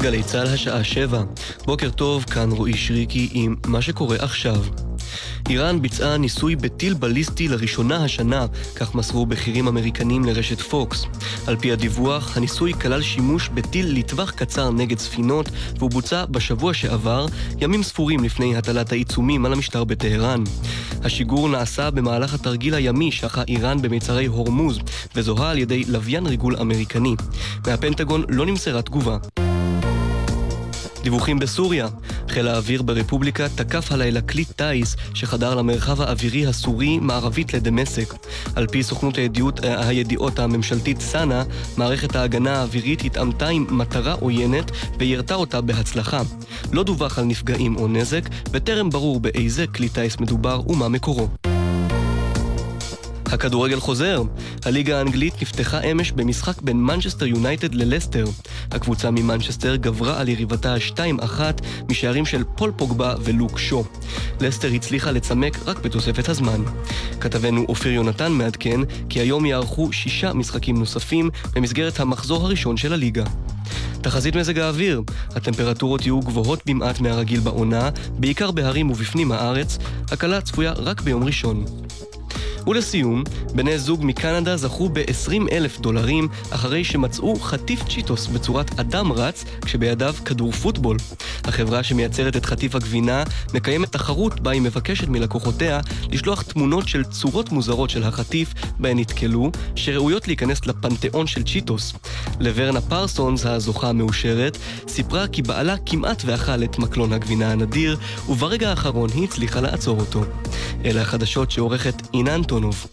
גלי צה"ל השעה שבע. בוקר טוב, כאן רועי שריקי עם מה שקורה עכשיו. איראן ביצעה ניסוי בטיל בליסטי לראשונה השנה, כך מסרו בכירים אמריקנים לרשת פוקס. על פי הדיווח, הניסוי כלל שימוש בטיל לטווח קצר נגד ספינות, והוא בוצע בשבוע שעבר, ימים ספורים לפני הטלת העיצומים על המשטר בטהרן. השיגור נעשה במהלך התרגיל הימי שערכה איראן במיצרי הורמוז, וזוהה על ידי לוויין ריגול אמריקני. מהפנטגון לא נמסרה תגובה. דיווחים בסוריה. חיל האוויר ברפובליקה תקף הלילה כלי טיס שחדר למרחב האווירי הסורי מערבית לדמשק. על פי סוכנות הידיעות, הידיעות הממשלתית סאנה, מערכת ההגנה האווירית התעמתה עם מטרה עוינת וירתה אותה בהצלחה. לא דווח על נפגעים או נזק, וטרם ברור באיזה כלי טיס מדובר ומה מקורו. הכדורגל חוזר. הליגה האנגלית נפתחה אמש במשחק בין מנצ'סטר יונייטד ללסטר. הקבוצה ממנצ'סטר גברה על יריבתה 2-1 משערים של פול פוגבה ולוק שו. לסטר הצליחה לצמק רק בתוספת הזמן. כתבנו אופיר יונתן מעדכן כי היום יערכו שישה משחקים נוספים במסגרת המחזור הראשון של הליגה. תחזית מזג האוויר, הטמפרטורות יהיו גבוהות במעט מהרגיל בעונה, בעיקר בהרים ובפנים הארץ, הקלה צפויה רק ביום ראשון. ולסיום, בני זוג מקנדה זכו ב-20 אלף דולרים אחרי שמצאו חטיף צ'יטוס בצורת אדם רץ כשבידיו כדור פוטבול. החברה שמייצרת את חטיף הגבינה מקיימת תחרות בה היא מבקשת מלקוחותיה לשלוח תמונות של צורות מוזרות של החטיף בהן נתקלו, שראויות להיכנס לפנתיאון של צ'יטוס. לוורנה פרסונס, הזוכה המאושרת, סיפרה כי בעלה כמעט ואכל את מקלון הגבינה הנדיר, וברגע האחרון היא הצליחה לעצור אותו. אלה החדשות שעורכת אינן אנטונוב.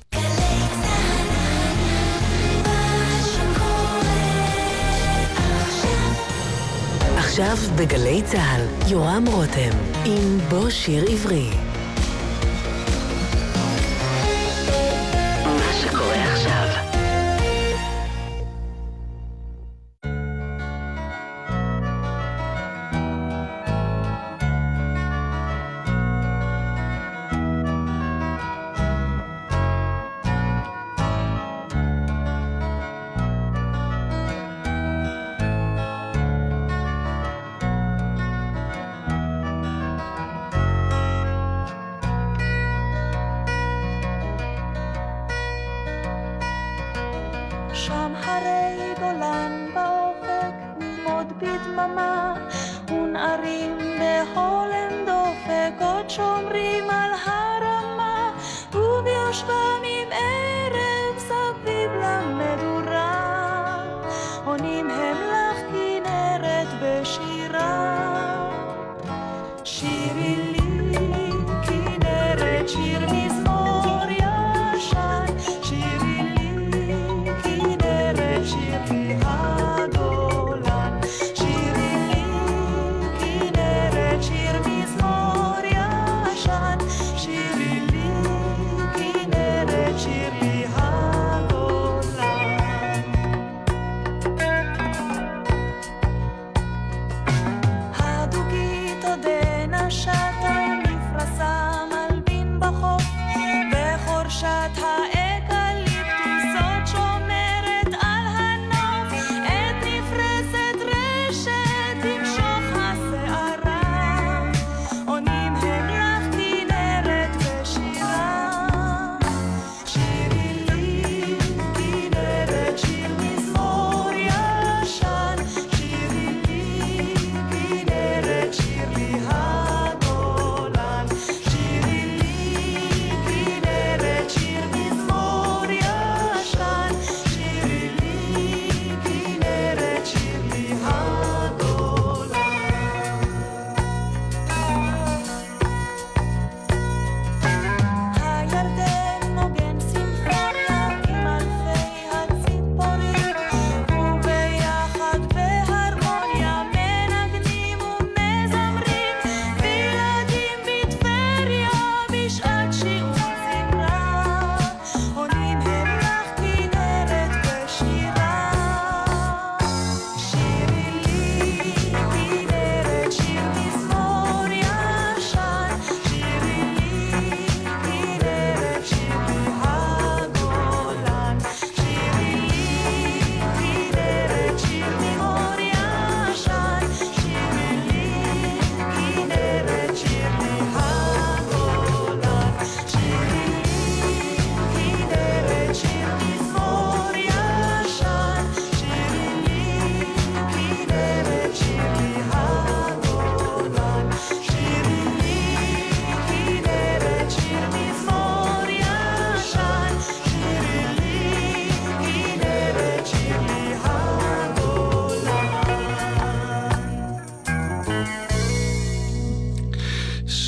עכשיו בגלי צה"ל, יורם רותם, עם בוא שיר עברי.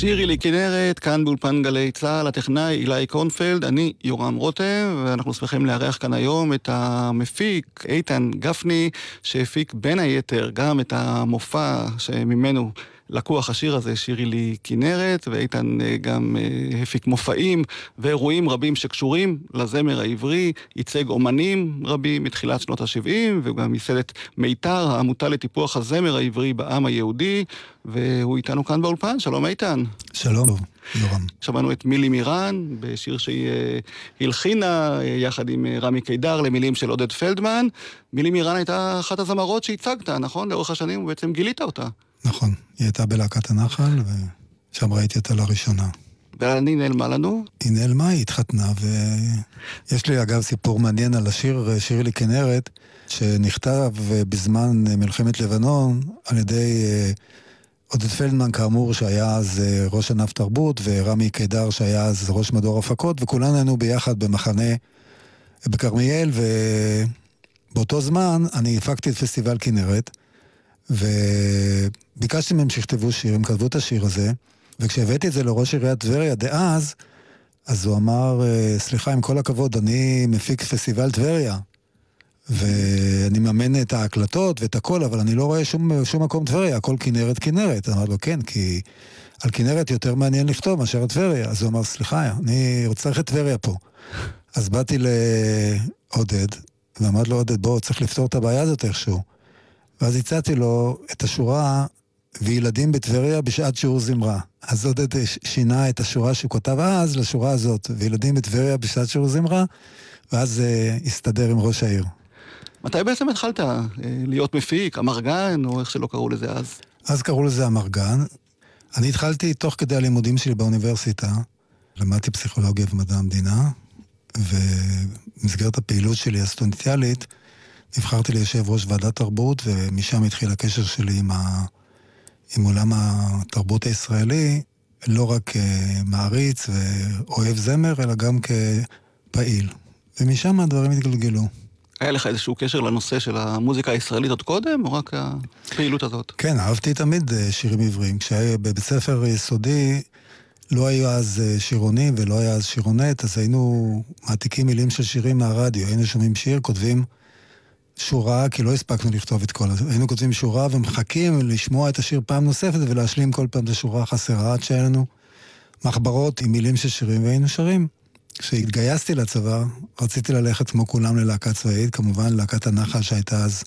שירי לי כנרת, כאן באולפן גלי צה"ל, הטכנאי אילי קורנפלד, אני יורם רותם, ואנחנו שמחים לארח כאן היום את המפיק איתן גפני, שהפיק בין היתר גם את המופע שממנו לקוח השיר הזה, שירי לי כנרת, ואיתן אה, גם אה, הפיק מופעים ואירועים רבים שקשורים לזמר העברי, ייצג אומנים רבים מתחילת שנות ה-70, וגם ייסד את מיתר, העמותה לטיפוח הזמר העברי בעם היהודי, והוא איתנו כאן באולפן. שלום איתן. שלום, יורם. שמענו את מילי מירן בשיר שהיא אה, הלחינה יחד עם רמי קידר למילים של עודד פלדמן. מילי מירן הייתה אחת הזמרות שהצגת, נכון? לאורך השנים, ובעצם גילית אותה. נכון, היא הייתה בלהקת הנחל, ושם ראיתי אותה לראשונה. היא נעלמה לנו? היא נעלמה, היא התחתנה, ויש לי אגב סיפור מעניין על השיר, שיר לי כנרת, שנכתב בזמן מלחמת לבנון על ידי אה, עודד פלדמן, כאמור, שהיה אז אה, ראש ענף תרבות, ורמי קידר, שהיה אז ראש מדור הפקות, וכולנו היינו ביחד במחנה בכרמיאל, ובאותו זמן אני הפקתי את פסטיבל כנרת. וביקשתי מהם שיכתבו שיר, הם כתבו את השיר הזה, וכשהבאתי את זה לראש עיריית טבריה דאז, אז הוא אמר, אה, סליחה, עם כל הכבוד, אני מפיק פסטיבל טבריה, ואני מאמן את ההקלטות ואת הכל, אבל אני לא רואה שום, שום מקום טבריה, הכל כנרת כנרת. אמרתי לו, כן, כי על כנרת יותר מעניין לכתוב מאשר טבריה. אז הוא אמר, סליחה, אני רוצה ללכת טבריה פה. אז באתי לעודד, ואמרתי לו, עודד, בוא, צריך לפתור את הבעיה הזאת איכשהו. ואז הצעתי לו את השורה וילדים בטבריה בשעת שיעור זמרה. אז עודד שינה את השורה שהוא כתב אז לשורה הזאת, וילדים בטבריה בשעת שיעור זמרה, ואז uh, הסתדר עם ראש העיר. מתי בעצם התחלת uh, להיות מפיק, אמרגן, או איך שלא קראו לזה אז? אז קראו לזה אמרגן. אני התחלתי תוך כדי הלימודים שלי באוניברסיטה, למדתי פסיכולוגיה ומדע המדינה, ובמסגרת הפעילות שלי הסטודנטיאלית, נבחרתי ליושב ראש ועדת תרבות, ומשם התחיל הקשר שלי עם, ה... עם עולם התרבות הישראלי, לא רק כמעריץ ואוהב זמר, אלא גם כפעיל. ומשם הדברים התגלגלו. היה לך איזשהו קשר לנושא של המוזיקה הישראלית עוד קודם, או רק הפעילות הזאת? כן, אהבתי תמיד אה, שירים עבריים. כשהיה בבית ספר יסודי, לא היו אז אה, שירונים ולא היה אז שירונט, אז היינו מעתיקים מילים של שירים מהרדיו. היינו שומעים שיר, כותבים שורה, כי לא הספקנו לכתוב את כל. היינו כותבים שורה ומחכים לשמוע את השיר פעם נוספת ולהשלים כל פעם את השורה החסרה, עד שהיה לנו מחברות עם מילים של שירים והיינו שרים. כשהתגייסתי לצבא, רציתי ללכת כמו כולם ללהקה צבאית, כמובן להקת הנחל שהייתה אז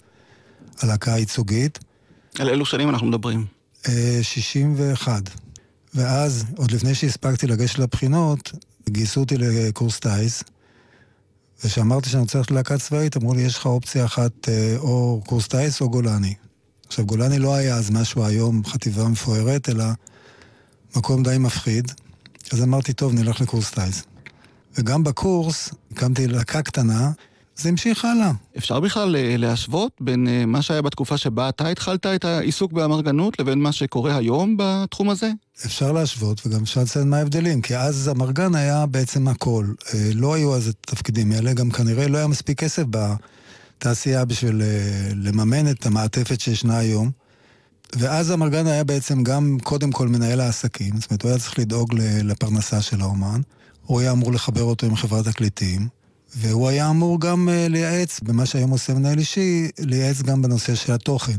הלהקה הייצוגית. על אילו שנים אנחנו מדברים? 61. אה, ואז, עוד לפני שהספקתי לגשת לבחינות, גייסו אותי לקורס טיס, וכשאמרתי שאני רוצה ללכת ללהקה צבאית, אמרו לי, יש לך אופציה אחת, אה, או קורס טיס או גולני. עכשיו, גולני לא היה אז משהו היום, חטיבה מפוארת, אלא מקום די מפחיד. אז אמרתי, טוב, נלך לקורס טיס. וגם בקורס הקמתי להקה קטנה, זה המשיך הלאה. אפשר בכלל אה, להשוות בין אה, מה שהיה בתקופה שבה אתה התחלת את העיסוק באמרגנות לבין מה שקורה היום בתחום הזה? אפשר להשוות, וגם אפשר לציין מה ההבדלים, כי אז אמרגן היה בעצם הכל. אה, לא היו אז התפקידים האלה, גם כנראה לא היה מספיק כסף בתעשייה בשביל לממן את המעטפת שישנה היום. ואז אמרגן היה בעצם גם קודם כל מנהל העסקים, זאת אומרת, הוא היה צריך לדאוג לפרנסה של האומן, הוא היה אמור לחבר אותו עם חברת תקליטים. והוא היה אמור גם uh, לייעץ, במה שהיום עושה מנהל אישי, לייעץ גם בנושא של התוכן.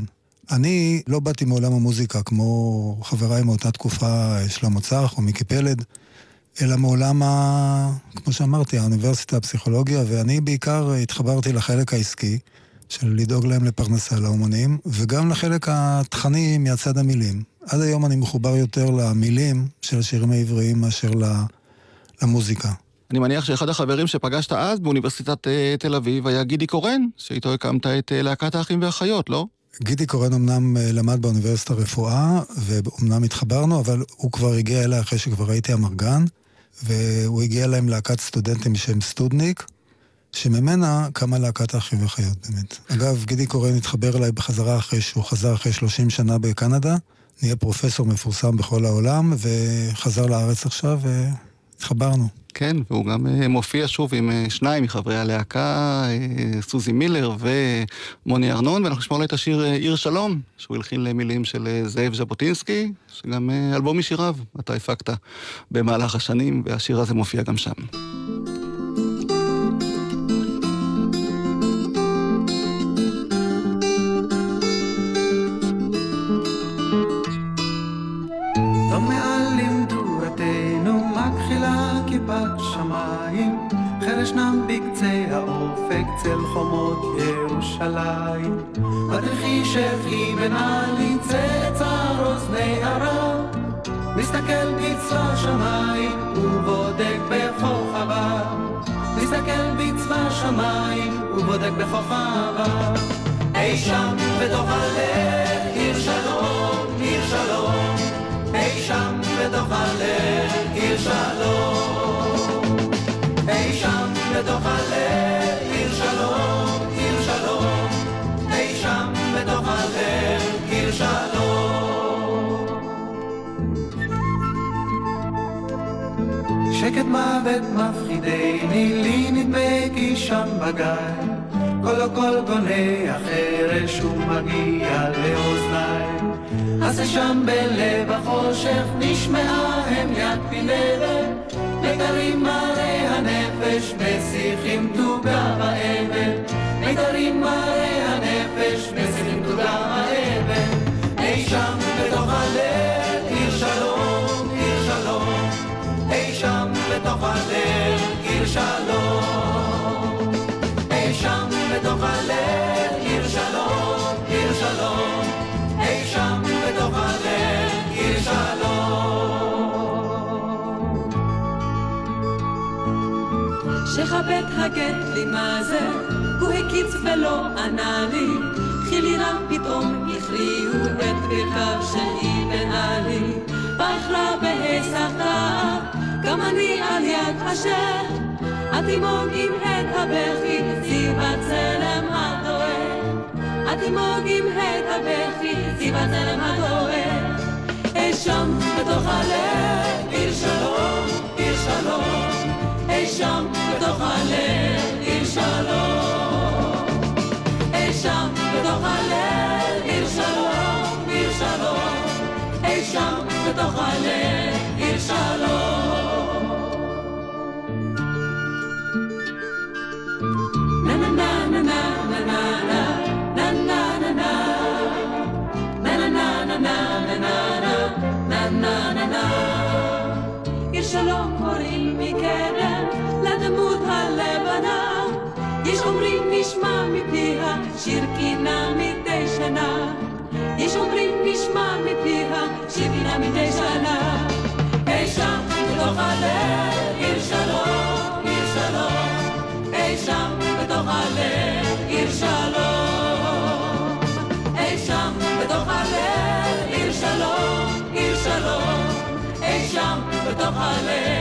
אני לא באתי מעולם המוזיקה כמו חבריי מאותה תקופה, שלמה צח או מיקי פלד, אלא מעולם, ה... כמו שאמרתי, האוניברסיטה, הפסיכולוגיה, ואני בעיקר התחברתי לחלק העסקי, של לדאוג להם לפרנסה לאומנים, וגם לחלק התכני מהצד המילים. עד היום אני מחובר יותר למילים של השירים העבריים מאשר למוזיקה. אני מניח שאחד החברים שפגשת אז באוניברסיטת אה, תל אביב היה גידי קורן, שאיתו הקמת את אה, להקת האחים והאחיות, לא? גידי קורן אמנם אה, למד באוניברסיטה רפואה, ואומנם התחברנו, אבל הוא כבר הגיע אליי אחרי שכבר הייתי אמרגן, והוא הגיע אליי עם להקת סטודנטים בשם סטודניק, שממנה קמה להקת האחים והאחיות באמת. אגב, גידי קורן התחבר אליי בחזרה אחרי שהוא חזר אחרי 30 שנה בקנדה, נהיה פרופסור מפורסם בכל העולם, וחזר לארץ עכשיו, והתחברנו. כן, והוא גם מופיע שוב עם שניים מחברי הלהקה, סוזי מילר ומוני ארנון, ואנחנו נשמע אולי את השיר עיר שלום, שהוא הלחין למילים של זאב ז'בוטינסקי, שגם אלבום משיריו אתה הפקת במהלך השנים, והשיר הזה מופיע גם שם. ירושלים. בדרכי שפי בן עלי צאצר אוזני הרב, מסתכל בצבא שמיים ובודק בכוכביו. מסתכל בצבא שמיים ובודק בכוכביו. אי שם בתוך הלב עיר שלום, עיר שלום. אי שם בתוך הלב עיר שלום. הלב, עיר שלום. שקט מוות מפחידני, לי נדמה כי שם בגיא, כל הקול גונה החרש ומגיע לאוזניי. אז שם בלב החושך נשמעה הם יד פינרת מיתרים מראה הנפש, מסיחים תוגה באבן. מיתרים מראה הנפש, מסיחים תוגה באבן. אי שם בתוך הלב, עיר שלום, עיר שלום. אי שם בתוך הלב, עיר שלום. אי שם בתוך הלב, עיר שלום, עיר שלום. אי שם בתוך הלב, עיר שלום. שכבד הגט לי מה זה, הוא הקיץ ולא ענה לי, חילירם פתאום הכריעו את ברכיו של אבן עלי, בחרה בהיסחתה, גם אני על יד אשר, התימוג עם את הבכי, זיו הצלם הדואר, התימוג עם את הבכי, זיו הצלם הדואר, אי שם בתוך הלב, עיר שלום, עיר שלום. אי שם בתוך הלב עיר שלום. שם בתוך הלב שם בתוך הלב עיר שלום. na na na na na na na na na na na na na na na na na na na עיר שלום קוראים מקרב לדמות הלבנה. יש אומרים נשמע מפיה שיר קינה מדי שנה. יש אומרים נשמע מפיה שיר קינה מדי שנה. אי שם בתוך הלב עיר שלום, עיר שלום. אי שם בתוך הלב עיר שלום. אי שם בתוך הלב עיר שלום, עיר שלום. אי שם בתוך הלב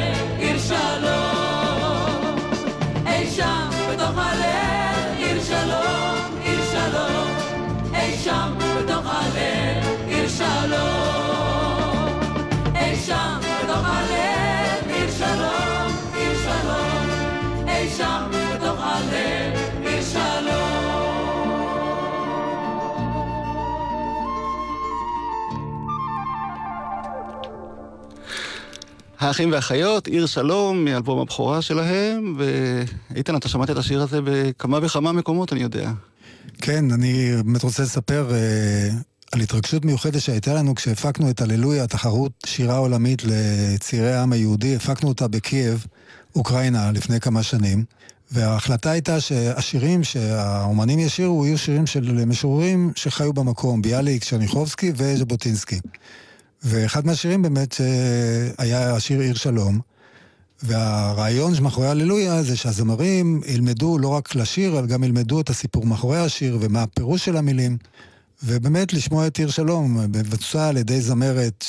האחים והאחיות, עיר שלום, מאלבום הבכורה שלהם, ואיתן, אתה שמעת את השיר הזה בכמה וכמה מקומות, אני יודע. כן, אני באמת רוצה לספר אה, על התרגשות מיוחדת שהייתה לנו כשהפקנו את הללויה, תחרות שירה עולמית לצעירי העם היהודי, הפקנו אותה בקייב, אוקראינה, לפני כמה שנים. וההחלטה הייתה שהשירים שהאומנים ישירו יהיו שירים של משוררים שחיו במקום, ביאליק, שרניחובסקי וז'בוטינסקי. ואחד מהשירים באמת היה השיר עיר שלום, והרעיון שמאחורי הללויה זה שהזמרים ילמדו לא רק לשיר, אלא גם ילמדו את הסיפור מאחורי השיר ומה הפירוש של המילים, ובאמת לשמוע את עיר שלום, מבצע על ידי זמרת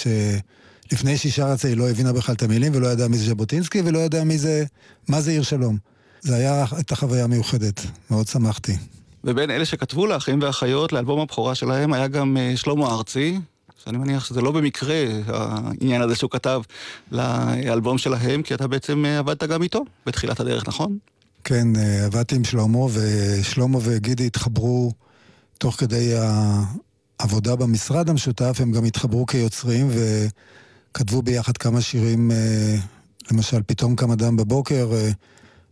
שלפני שהיא שרה את זה היא לא הבינה בכלל את המילים ולא ידעה מי זה ז'בוטינסקי ולא ידעה מי זה, מה זה עיר שלום. זה היה את החוויה המיוחדת, מאוד שמחתי. ובין אלה שכתבו לאחים ואחיות לאלבום הבכורה שלהם היה גם שלמה ארצי, שאני מניח שזה לא במקרה העניין הזה שהוא כתב לאלבום שלהם, כי אתה בעצם אה, עבדת גם איתו בתחילת הדרך, נכון? כן, אה, עבדתי עם שלמה, ושלמה וגידי התחברו תוך כדי העבודה במשרד המשותף, הם גם התחברו כיוצרים וכתבו ביחד כמה שירים, אה, למשל, פתאום קם אדם בבוקר,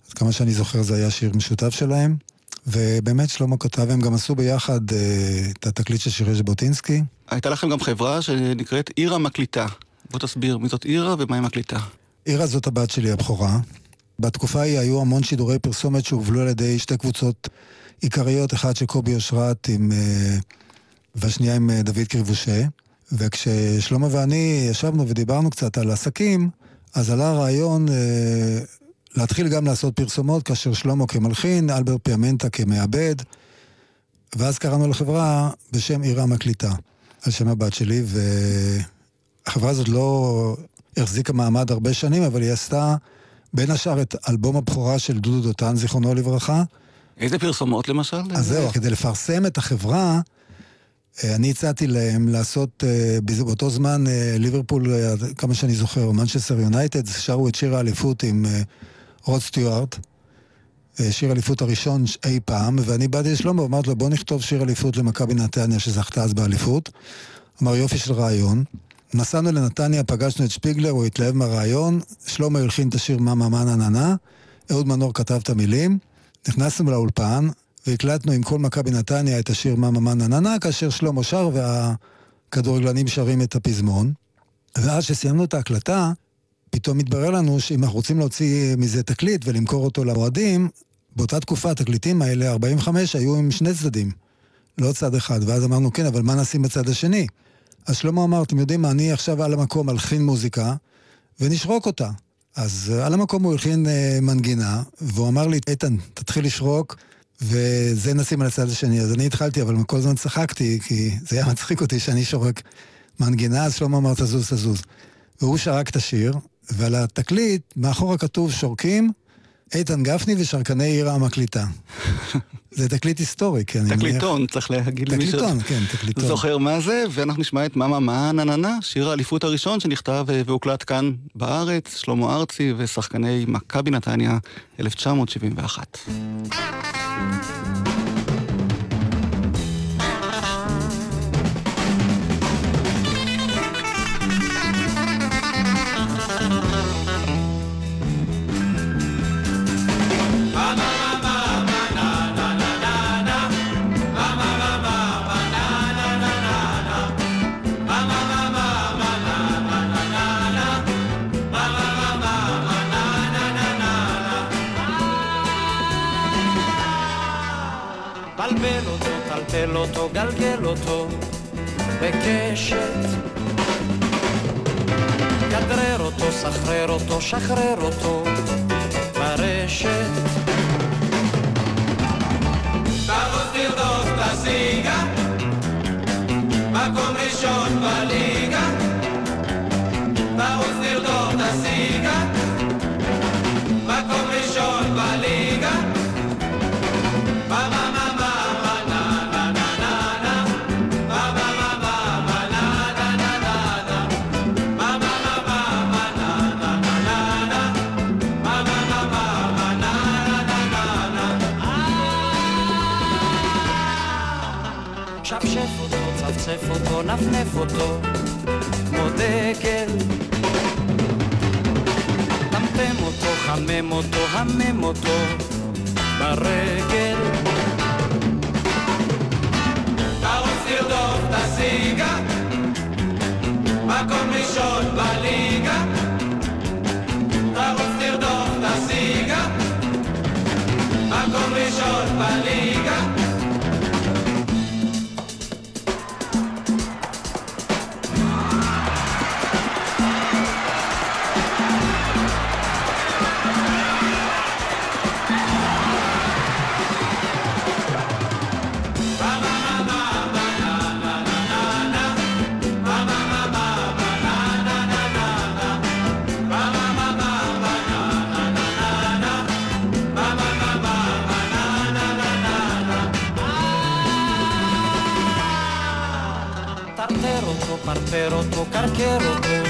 עד כמה שאני זוכר זה היה שיר משותף שלהם. ובאמת שלמה כתב, הם גם עשו ביחד אה, את התקליט של שירי ז'בוטינסקי. הייתה לכם גם חברה שנקראת עירה מקליטה. בוא תסביר מי זאת עירה ומה היא מקליטה. עירה זאת הבת שלי הבכורה. בתקופה ההיא היו המון שידורי פרסומת שהובלו על ידי שתי קבוצות עיקריות, אחת של קובי אושרת עם... אה, והשנייה עם אה, דוד קריבושה. וכששלמה ואני ישבנו ודיברנו קצת על עסקים, אז עלה הרעיון אה, להתחיל גם לעשות פרסומות, כאשר שלמה כמלחין, אלבר פיאמנטה כמעבד, ואז קראנו לחברה בשם עירה מקליטה, על שם הבת שלי, והחברה הזאת לא החזיקה מעמד הרבה שנים, אבל היא עשתה בין השאר את אלבום הבכורה של דודו דותן, זיכרונו לברכה. איזה פרסומות למשל? אז זהו, כדי לפרסם את החברה, אה, אני הצעתי להם לעשות, אה, באותו זמן אה, ליברפול, כמה שאני זוכר, מנצ'סטר יונייטד, שרו את שיר האליפות עם רוד סטיוארט, אה, שיר אליפות הראשון אי פעם, ואני באתי לשלמה ואמרתי לו, בוא נכתוב שיר אליפות למכבי נתניה שזכתה אז באליפות. אמר, יופי של רעיון. נסענו לנתניה, פגשנו את שפיגלר, הוא התלהב מהרעיון, שלמה הלחין את השיר מה מה מה נה נה נה, אהוד מנור כתב את המילים, נכנסנו לאולפן, והקלטנו עם כל מכבי נתניה את השיר מה מה מה נה נה נה, כאשר שלמה שר והכדורגלנים שרים את הפזמון. ואז כשסיימנו את ההקלטה, פתאום התברר לנו שאם אנחנו רוצים להוציא מזה תקליט ולמכור אותו לאוהדים, באותה תקופה התקליטים האלה, 45, היו עם שני צדדים, לא צד אחד. ואז אמרנו, כן, אבל מה נשים בצד השני? אז שלמה אמר, אתם יודעים מה, אני עכשיו על המקום אלחין מוזיקה, ונשרוק אותה. אז על המקום הוא הלחין אה, מנגינה, והוא אמר לי, איתן, תתחיל לשרוק, וזה נשים על הצד השני. אז אני התחלתי, אבל כל הזמן צחקתי, כי זה היה מצחיק אותי שאני שורק מנגינה, אז שלמה אמר, תזוז, תזוז. והוא שרק את השיר, ועל התקליט, מאחורה כתוב שורקים, איתן גפני ושרקני עירה המקליטה. זה תקליט היסטורי, כן. תקליטון, צריך להגיד למי ש... תקליטון, כן, תקליטון. זוכר מה זה, ואנחנו נשמע את מאמה מה נה נה נה, שיר האליפות הראשון שנכתב אה, והוקלט כאן בארץ, שלמה ארצי ושחקני מכבי נתניה, 1971. אותו, גלגל אותו בקשת. כדרר אותו, סחרר אותו, שחרר אותו ברשת. נפנף אותו, כמו דגל. טמטם אותו, חמם אותו, המם אותו, ברגל. פרפר אותו, קרקר אותו,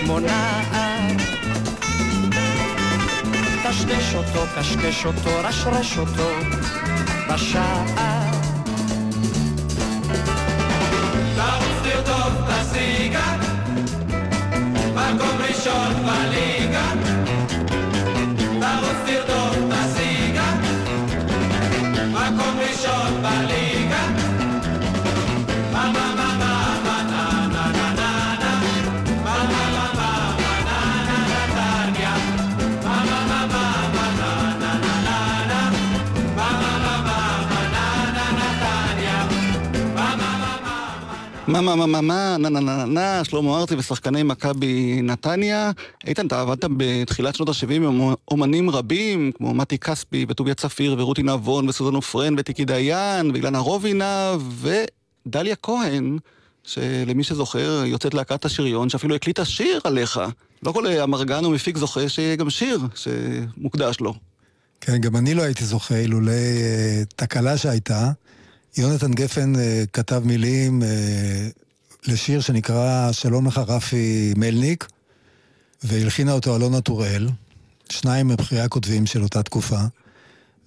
כמו נער. טשטש אותו, קשקש אותו, רשרש אותו, בשער. מה מה מה מה מה נה נה נה נה שלמה ארצי ושחקני מכבי נתניה. איתן, אתה עבדת בתחילת שנות ה-70 עם אומנים רבים, כמו מתי כספי וטוביה צפיר ורותי נבון וסוזן עופרן וטיקי דיין ואילנה רובינה ודליה כהן, שלמי שזוכר, יוצאת להקת השריון, שאפילו הקליטה שיר עליך. לא כל אמרגן או מפיק זוכה שיהיה גם שיר שמוקדש לו. כן, גם אני לא הייתי זוכה אילולא אה, תקלה שהייתה. יונתן גפן אה, כתב מילים אה, לשיר שנקרא "שלום לך רפי מלניק", והלחינה אותו אלונה טוראל, שניים מבכירי הכותבים של אותה תקופה.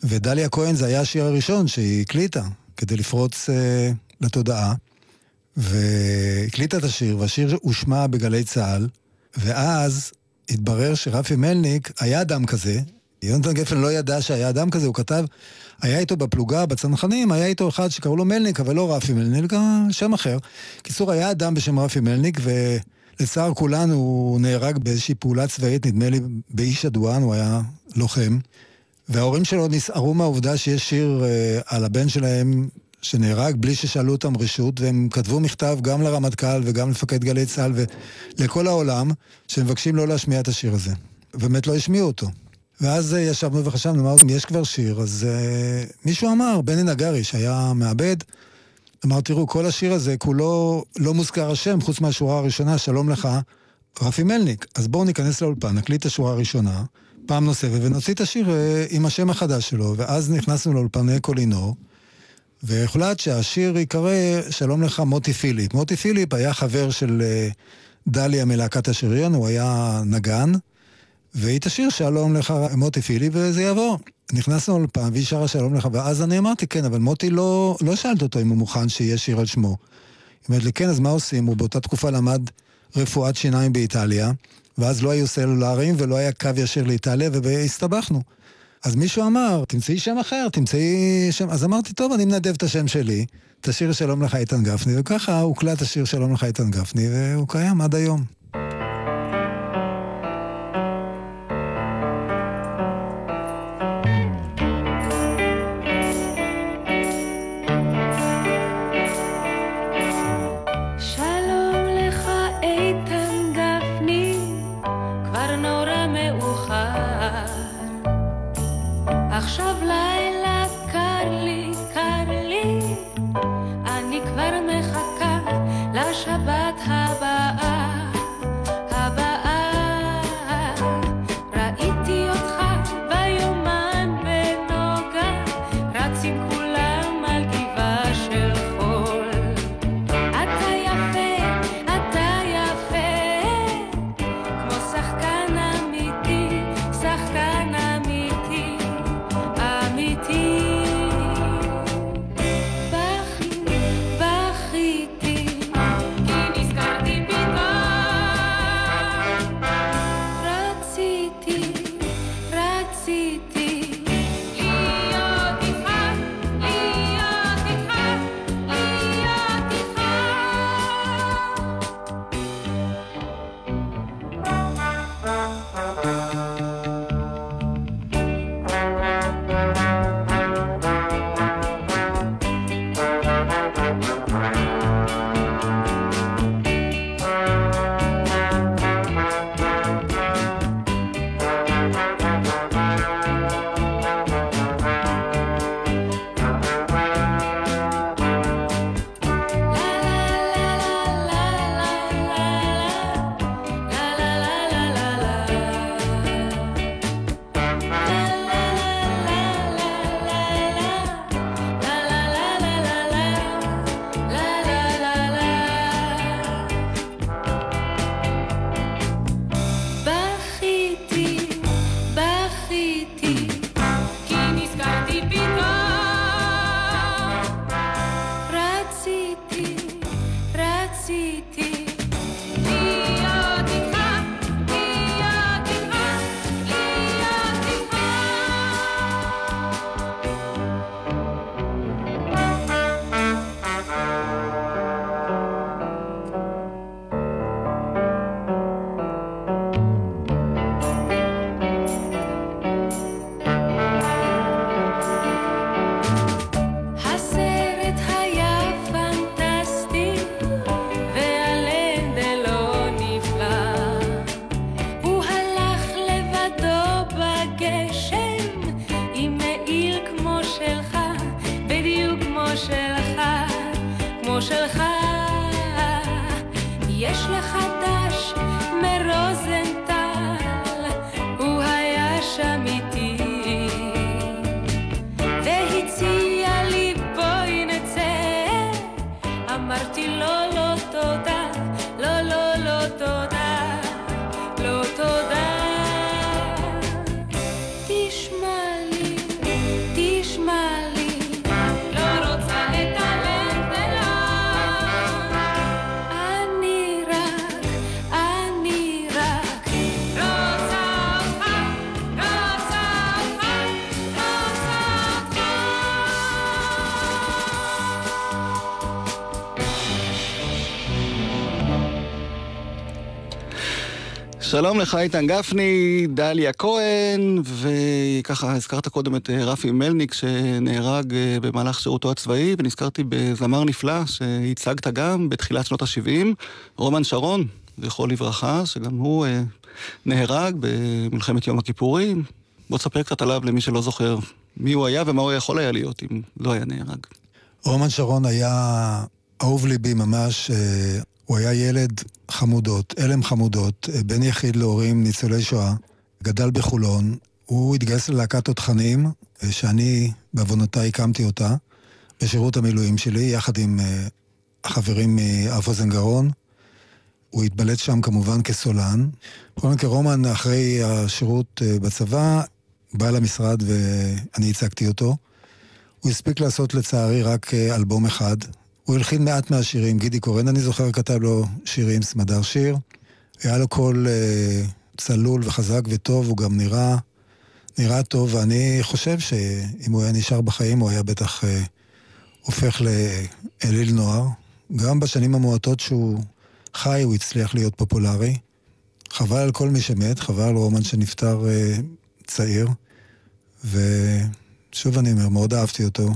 ודליה כהן זה היה השיר הראשון שהיא הקליטה, כדי לפרוץ אה, לתודעה. והקליטה את השיר, והשיר הושמע בגלי צה"ל, ואז התברר שרפי מלניק היה אדם כזה, יונתן גפן לא ידע שהיה אדם כזה, הוא כתב, היה איתו בפלוגה, בצנחנים, היה איתו אחד שקראו לו מלניק, אבל לא רפי מלניק, שם אחר. קיצור, היה אדם בשם רפי מלניק, ולצער כולנו הוא נהרג באיזושהי פעולה צבאית, נדמה לי באיש אדואן, הוא היה לוחם. וההורים שלו נסערו מהעובדה שיש שיר אה, על הבן שלהם שנהרג בלי ששאלו אותם רשות, והם כתבו מכתב גם לרמטכ"ל וגם למפקד גלי צה"ל ולכל העולם, שמבקשים לא להשמיע את השיר הזה. באמת לא השמיעו אותו. ואז אה, ישבנו וחשבנו, אמרנו, אם יש כבר שיר, אז uh, מישהו אמר, בני נגרי, שהיה מעבד, אמר, תראו, כל השיר הזה כולו לא מוזכר השם, חוץ מהשורה הראשונה, שלום לך, רפי מלניק. אז בואו ניכנס לאולפן, נקליט את השורה הראשונה, פעם נוספת, ונוציא את השיר uh, עם השם החדש שלו, ואז נכנסנו לאולפני קולינור, והוחלט שהשיר ייקרא שלום לך מוטי פיליפ. מוטי פיליפ היה חבר של uh, דליה מלהקת השריון, הוא היה נגן. והיא תשאיר שלום לך מוטי פילי וזה יעבור. נכנסנו פעם והיא שרה שלום לך, ואז אני אמרתי, כן, אבל מוטי לא, לא שאלת אותו אם הוא מוכן שיהיה שיר על שמו. היא אומרת לי, כן, אז מה עושים? הוא באותה תקופה למד רפואת שיניים באיטליה, ואז לא היו סלולריים ולא היה קו ישיר לאיטליה, והסתבכנו. אז מישהו אמר, תמצאי שם אחר, תמצאי שם... אז אמרתי, טוב, אני מנדב את השם שלי, את השיר שלום לך איתן גפני, וככה הוקלט השיר שלום לך איתן גפני, והוא קיים עד היום. שלך, יש לך שלום לך איתן גפני, דליה כהן, וככה הזכרת קודם את אה, רפי מלניק שנהרג אה, במהלך שירותו הצבאי, ונזכרתי בזמר נפלא שהצגת גם בתחילת שנות ה-70, רומן שרון, זכרו לברכה, שגם הוא אה, נהרג במלחמת יום הכיפורים. בוא תספר קצת עליו למי שלא זוכר מי הוא היה ומה הוא יכול היה להיות אם לא היה נהרג. רומן שרון היה אהוב ליבי ממש, אה, הוא היה ילד חמודות, הלם חמודות, אה, בן יחיד להורים ניצולי שואה, גדל בחולון, הוא התגייס ללהקת תותחנים, אה, שאני בעוונותיי הקמתי אותה, בשירות המילואים שלי, יחד עם אה, החברים מאף אוזן גרון. הוא התבלט שם כמובן כסולן. בכל מקרה, רומן, אחרי השירות אה, בצבא, בא למשרד ואני הצגתי אותו. הוא הספיק לעשות לצערי רק אה, אלבום אחד. הוא הלחין מעט מהשירים, גידי קורן, אני זוכר, כתב לו שירים, סמדר שיר. היה לו קול אה, צלול וחזק וטוב, הוא גם נראה, נראה טוב, ואני חושב שאם הוא היה נשאר בחיים, הוא היה בטח אה, הופך לאליל נוער. גם בשנים המועטות שהוא חי, הוא הצליח להיות פופולרי. חבל על כל מי שמת, חבל על רומן שנפטר אה, צעיר. ושוב אני אומר, מאוד אהבתי אותו.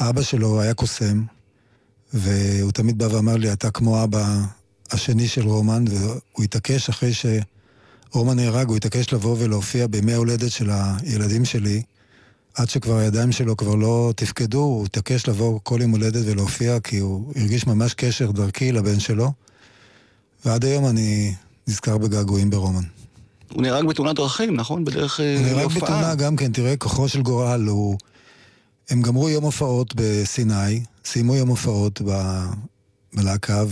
אבא שלו היה קוסם, והוא תמיד בא ואמר לי, אתה כמו אבא השני של רומן, והוא התעקש אחרי שרומן נהרג, הוא התעקש לבוא ולהופיע בימי ההולדת של הילדים שלי, עד שכבר הידיים שלו כבר לא תפקדו, הוא התעקש לבוא כל יום הולדת ולהופיע, כי הוא הרגיש ממש קשר דרכי לבן שלו, ועד היום אני נזכר בגעגועים ברומן. הוא נהרג בתאונת דרכים, נכון? בדרך אה, הוא נהרג להופעה. בתאונה גם כן, תראה, כוחו של גורל, הוא... הם גמרו יום הופעות בסיני, סיימו יום הופעות ב... בלהקה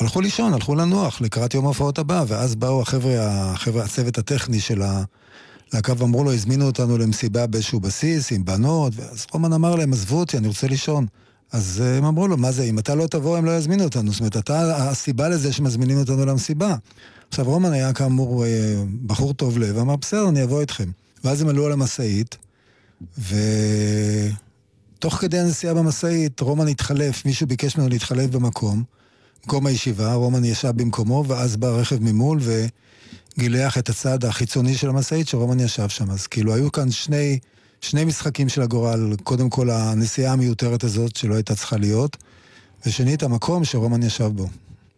והלכו לישון, הלכו לנוח לקראת יום ההופעות הבא, ואז באו החבר'ה, החבר'ה, הצוות הטכני של הלהקה ואמרו לו, הזמינו אותנו למסיבה באיזשהו בסיס עם בנות, ואז רומן אמר להם, עזבו אותי, אני רוצה לישון. אז הם אמרו לו, מה זה, אם אתה לא תבוא, הם לא יזמינו אותנו. זאת אומרת, אתה הסיבה לזה שמזמינים אותנו למסיבה. עכשיו, רומן היה כאמור אה, בחור טוב לב, אמר, בסדר, אני אבוא איתכם. ואז הם עלו על המשאית, ותוך כדי הנסיעה במשאית, רומן התחלף, מישהו ביקש ממנו להתחלף במקום, מקום הישיבה, רומן ישב במקומו, ואז בא רכב ממול וגילח את הצד החיצוני של המשאית, שרומן ישב שם. אז כאילו, היו כאן שני, שני משחקים של הגורל, קודם כל הנסיעה המיותרת הזאת, שלא הייתה צריכה להיות, ושנית, המקום שרומן ישב בו.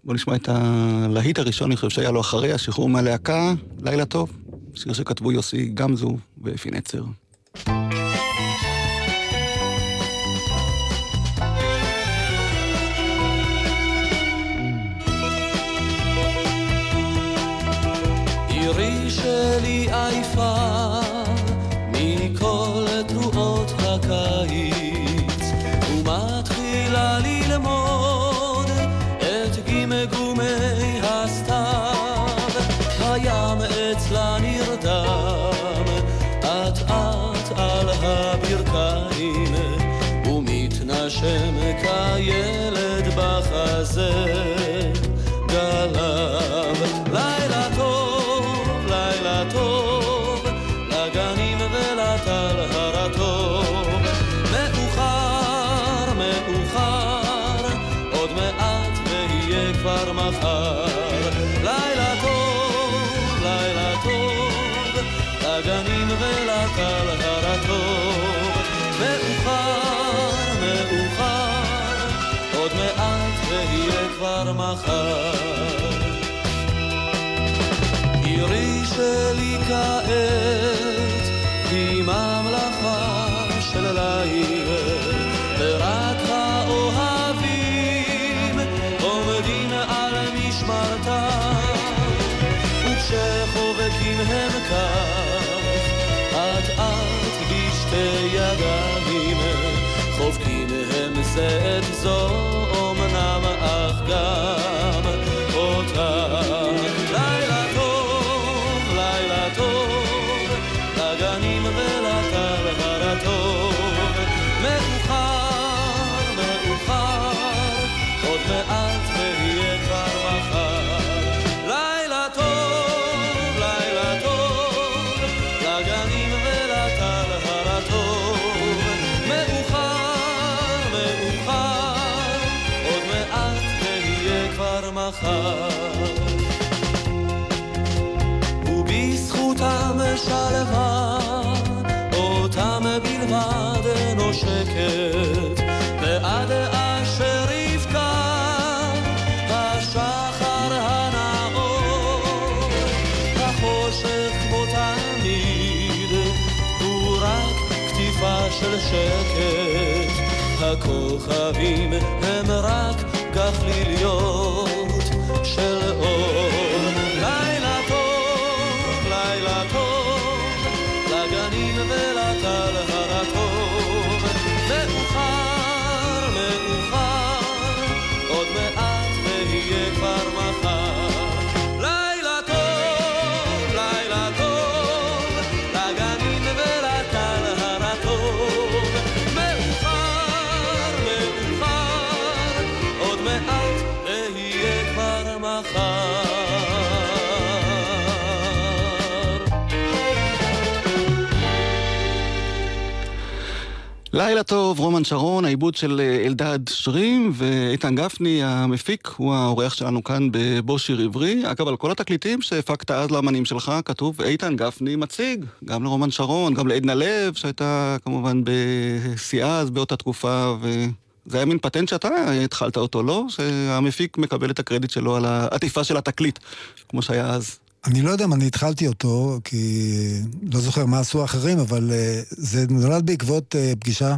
בוא נשמע את הלהיט הראשון, אני חושב שהיה לו אחרי השחרור מהלהקה, לילה טוב. שיר שכתבו יוסי גמזו ואפי נצר. עירי שלי עייפה מכל תנועות הקיץ. ומתחילה ללמוד את גמגומי הסתיו. הים אצלה נרדם אט אט על הברכיים ומתנשם כילד עוד הכוכבים לילה טוב, רומן שרון, העיבוד של אה, אלדד שרים ואיתן גפני המפיק, הוא האורח שלנו כאן בבו שיר עברי. אגב, על כל התקליטים שהפקת אז לאמנים שלך, כתוב איתן גפני מציג, גם לרומן שרון, גם לעדנה לב, שהייתה כמובן בשיאה אז באותה תקופה, וזה היה מין פטנט שאתה התחלת אותו, לא? שהמפיק מקבל את הקרדיט שלו על העטיפה של התקליט, כמו שהיה אז. אני לא יודע אם אני התחלתי אותו, כי לא זוכר מה עשו האחרים, אבל אה, זה נולד בעקבות אה, פגישה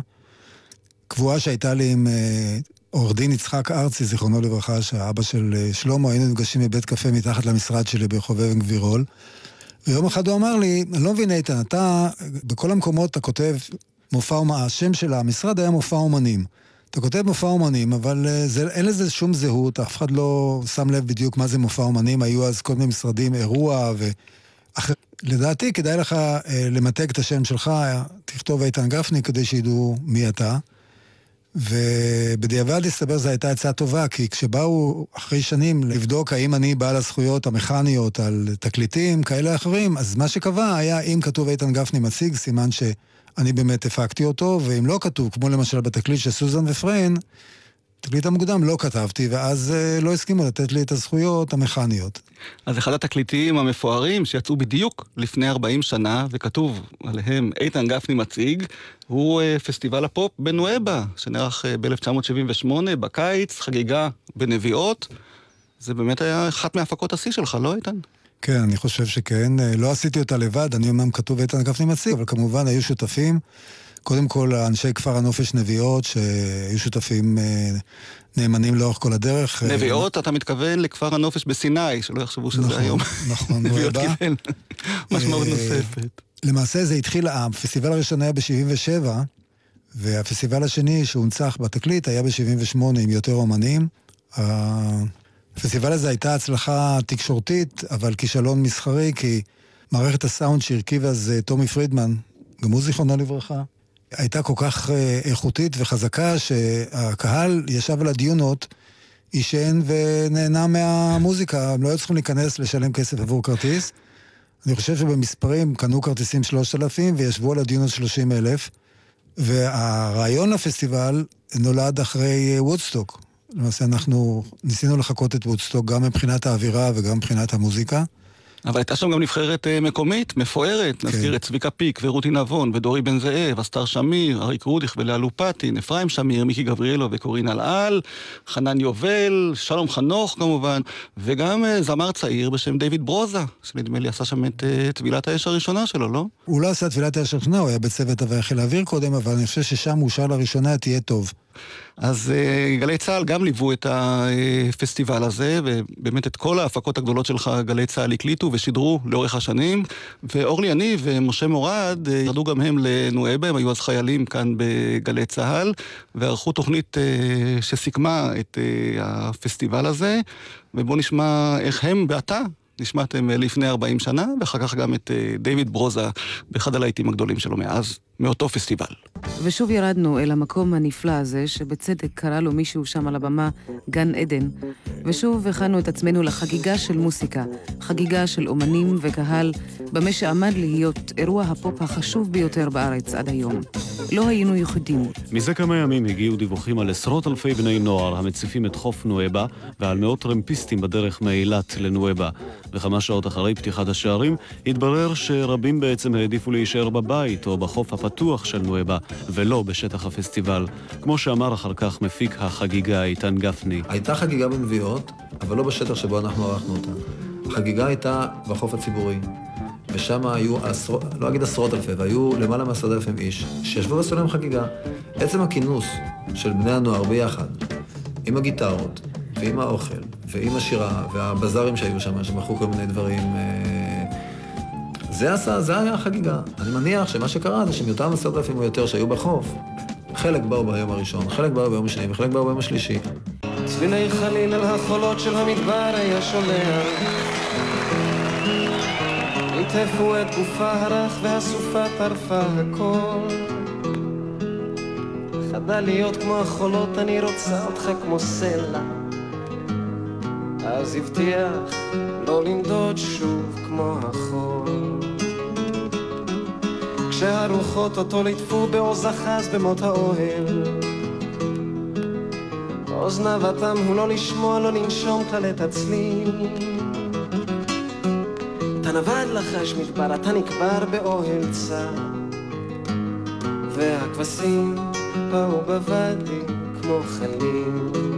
קבועה שהייתה לי עם אה, עורך דין יצחק ארצי, זיכרונו לברכה, שהאבא של אה, שלמה, היינו נפגשים בבית קפה מתחת למשרד שלי ברחוב אבן גבירול. ויום אחד הוא אמר לי, אני לא מבין איתן, אתה, בכל המקומות אתה כותב מופע השם של המשרד היה מופע אומנים. אתה כותב מופע אומנים, אבל אה, זה, אין לזה שום זהות, אף אחד לא שם לב בדיוק מה זה מופע אומנים, היו אז כל מיני משרדים, אירוע ו... אחר... לדעתי כדאי לך אה, למתג את השם שלך, תכתוב איתן גפני כדי שידעו מי אתה. ובדיעבד הסתבר זו הייתה עצה טובה, כי כשבאו אחרי שנים לבדוק האם אני בעל הזכויות המכניות על תקליטים כאלה אחרים, אז מה שקבע היה אם כתוב איתן גפני מציג, סימן שאני באמת הפקתי אותו, ואם לא כתוב, כמו למשל בתקליט של סוזן ופריין, תקליט המוקדם לא כתבתי, ואז אה, לא הסכימו לתת לי את הזכויות המכניות. אז אחד התקליטים המפוארים שיצאו בדיוק לפני 40 שנה, וכתוב עליהם איתן גפני מציג, הוא אה, פסטיבל הפופ בנואבה, שנערך אה, ב-1978, בקיץ, חגיגה בנביעות. זה באמת היה אחת מהפקות השיא שלך, לא איתן? כן, אני חושב שכן. אה, לא עשיתי אותה לבד, אני אמנם כתוב איתן גפני מציג, אבל כמובן היו שותפים. קודם כל, אנשי כפר הנופש נביעות, שהיו שותפים אה, נאמנים לאורך כל הדרך. אה, נביעות, אתה מתכוון לכפר הנופש בסיני, שלא יחשבו שזה נכון, היום. נכון, נביעות נואבה. קיבל משמעות נוספת. למעשה זה התחיל, הפסטיבל הראשון היה ב-77, והפסטיבל השני שהונצח בתקליט היה ב-78 עם יותר אומנים. הפסטיבל הזה הייתה הצלחה תקשורתית, אבל כישלון מסחרי, כי מערכת הסאונד שהרכיב אז אה, טומי פרידמן, גם הוא זיכרונו לברכה, הייתה כל כך אה, איכותית וחזקה, שהקהל ישב על הדיונות, עישן ונהנה מהמוזיקה, הם לא היו צריכים להיכנס לשלם כסף עבור כרטיס. אני חושב שבמספרים קנו כרטיסים 3,000 וישבו על הדיונה 30 אלף. והרעיון לפסטיבל נולד אחרי אה, וודסטוק. למעשה אנחנו ניסינו לחקות את וודסטוק גם מבחינת האווירה וגם מבחינת המוזיקה. אבל הייתה שם גם נבחרת אה, מקומית, מפוארת, נזכיר את צביקה פיק ורותי נבון ודורי בן זאב, אסתר שמיר, אריק רודיך ולאה לופטין, אפרים שמיר, מיקי גבריאלוב וקורין אלעל, חנן יובל, שלום חנוך כמובן, וגם אה, זמר צעיר בשם דיוויד ברוזה, שנדמה לי עשה שם את אה, טבילת האש הראשונה שלו, לא? הוא לא עשה טבילת האש הראשונה, הוא היה בצוות חיל האוויר קודם, אבל אני חושב ששם הוא שר לראשונה תהיה טוב. אז אה, גלי צה"ל גם ליוו את הפסטיבל הזה, ובאמת את כל ההפקות הגדולות שלך גלי צה"ל הקליטו ושידרו לאורך השנים. ואורלי יניב ומשה מורד אה, ירדו גם הם לנואבה, הם היו אז חיילים כאן בגלי צה"ל, וערכו תוכנית אה, שסיכמה את אה, הפסטיבל הזה. ובואו נשמע איך הם ואתה נשמעתם לפני 40 שנה, ואחר כך גם את דיוויד ברוזה באחד הלהיטים הגדולים שלו מאז, מאותו פסטיבל. ושוב ירדנו אל המקום הנפלא הזה, שבצדק קרא לו מישהו שם על הבמה גן עדן. ושוב הכנו את עצמנו לחגיגה של מוסיקה, חגיגה של אומנים וקהל, במה שעמד להיות אירוע הפופ החשוב ביותר בארץ עד היום. לא היינו יחידים. מזה כמה ימים הגיעו דיווחים על עשרות אלפי בני נוער המציפים את חוף נואבה ועל מאות טרמפיסטים בדרך מאילת לנואבה. וכמה שעות אחרי פתיחת השערים התברר שרבים בעצם העדיפו להישאר בבית או בחוף הפתוח של נואבה ולא בשטח הפסטיבל, כמו שאמר אחר כך מפיק החגיגה איתן גפני. הייתה חגיגה בנביעות, אבל לא בשטח שבו אנחנו ערכנו אותה. החגיגה הייתה בחוף הציבורי, ושם היו עשרות, לא אגיד עשרות אלפי, והיו למעלה מעשרות אלפים איש, שישבו ועשו להם חגיגה. עצם הכינוס של בני הנוער ביחד, עם הגיטרות, ועם האוכל, ועם השירה, והבזארים שהיו שם, שמכרו כל מיני דברים, אה, זה, עשה, זה היה החגיגה. אני מניח שמה שקרה זה שמאותם עשרת אלפים או יותר שהיו בחוף, חלק באו ביום הראשון, חלק באו ביום השני וחלק באו ביום השלישי. צלילי חליל על החולות של המדבר היה שולח ליטפו את גופה הרך והסופה טרפה הכל חדל להיות כמו החולות, אני רוצה אותך כמו סלע אז הבטיח לא לנדוד שוב כמו החול כשהרוחות אותו ליטפו בעוז אחז במות האוהל אוזניו התם הוא לא לשמוע, לא לנשום כלל את הצליל. אתה נבד לחש מדבר, אתה נקבר באוהל צר. והכבשים באו בוואדי כמו חלים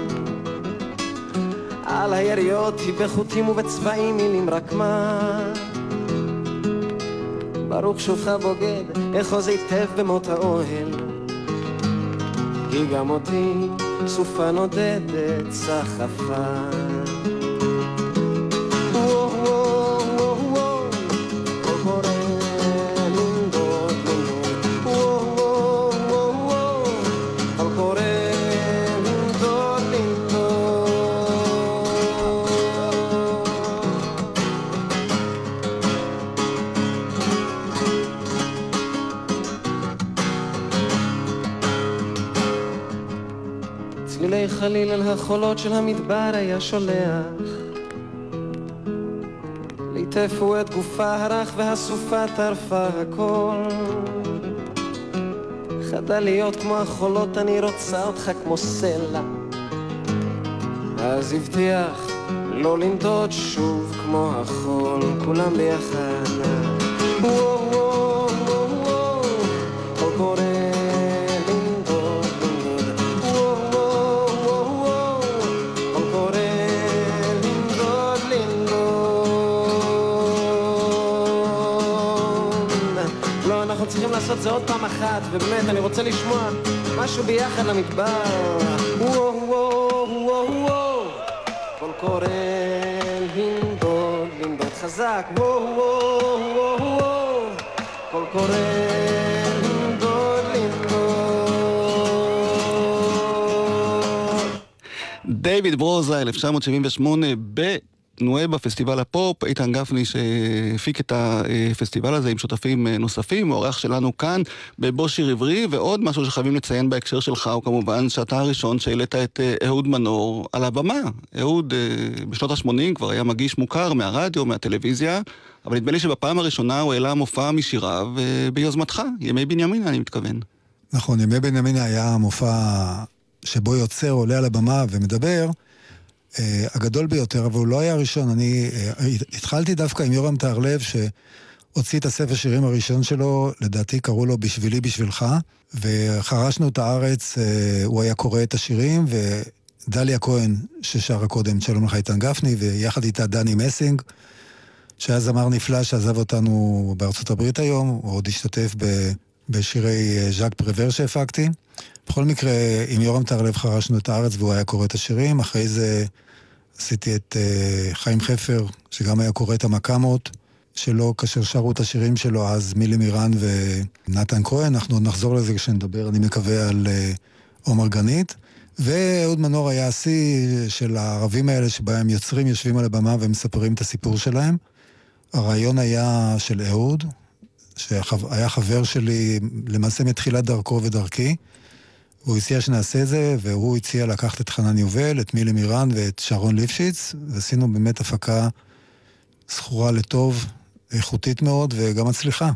על היריות היא בחוטים ובצבעים מילים רק מה? ברוך שובך בוגד, אחוז היטב במות האוהל? כי גם אותי סופה נודדת סחפה חליל אל החולות של המדבר היה שולח. ליטפו את גופה הרך והסופה טרפה הכל. חדל להיות כמו החולות, אני רוצה אותך כמו סלע. אז הבטיח לא לנדוד שוב כמו החול, כולם ביחד לעשות זה עוד פעם אחת ובאמת, אני רוצה לשמוע משהו ביחד למדבר. וואו ברוזה, 1978, נואבה, פסטיבל הפופ, איתן גפני שהפיק את הפסטיבל הזה עם שותפים אה, נוספים, הוא האורח שלנו כאן בבו שיר עברי, ועוד משהו שחייבים לציין בהקשר שלך הוא כמובן שאתה הראשון שהעלית את אה, אהוד מנור על הבמה. אהוד אה, בשנות ה-80 כבר היה מגיש מוכר מהרדיו, מהטלוויזיה, אבל נדמה לי שבפעם הראשונה הוא העלה מופע משיריו ביוזמתך, ימי בנימינה אני מתכוון. נכון, ימי בנימינה היה מופע שבו יוצר עולה על הבמה ומדבר, אה, הגדול ביותר, אבל הוא לא היה הראשון. אני אה, התחלתי דווקא עם יורם טהרלב, שהוציא את הספר שירים הראשון שלו, לדעתי קראו לו בשבילי בשבילך, וחרשנו את הארץ, אה, הוא היה קורא את השירים, ודליה כהן, ששרה קודם, שלום לך איתן גפני, ויחד איתה דני מסינג, שהיה זמר נפלא שעזב אותנו בארצות הברית היום, הוא עוד השתתף ב... בשירי ז'אק פרוור שהפקתי. בכל מקרה, עם יורם טהרלב חרשנו את הארץ והוא היה קורא את השירים. אחרי זה עשיתי את uh, חיים חפר, שגם היה קורא את המקאמות שלו, כאשר שרו את השירים שלו אז מילי מירן ונתן כהן. אנחנו עוד נחזור לזה כשנדבר, אני מקווה, על uh, עומר גנית. ואהוד מנור היה השיא של הערבים האלה שבהם יוצרים יושבים על הבמה ומספרים את הסיפור שלהם. הרעיון היה של אהוד, שהיה חבר שלי למעשה מתחילת דרכו ודרכי. הוא הציע שנעשה את זה, והוא הציע לקחת את חנן יובל, את מילי מירן ואת שרון ליפשיץ, ועשינו באמת הפקה זכורה לטוב, איכותית מאוד וגם מצליחה.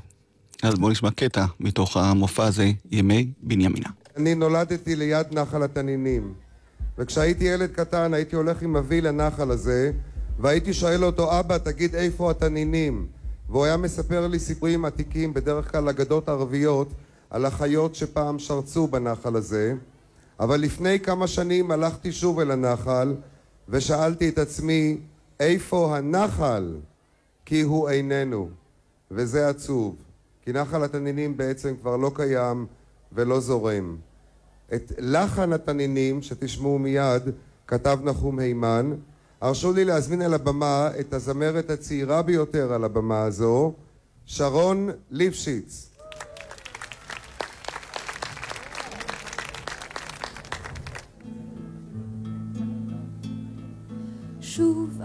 אז בואו נשמע קטע מתוך המופע הזה, ימי בנימינה. אני נולדתי ליד נחל התנינים, וכשהייתי ילד קטן הייתי הולך עם אבי לנחל הזה, והייתי שואל אותו, אבא, תגיד איפה התנינים? והוא היה מספר לי סיפורים עתיקים, בדרך כלל אגדות ערביות, על החיות שפעם שרצו בנחל הזה. אבל לפני כמה שנים הלכתי שוב אל הנחל, ושאלתי את עצמי, איפה הנחל? כי הוא איננו. וזה עצוב, כי נחל התנינים בעצם כבר לא קיים ולא זורם. את לחן התנינים, שתשמעו מיד, כתב נחום הימן, הרשו לי להזמין אל הבמה את הזמרת הצעירה ביותר על הבמה הזו, שרון ליפשיץ.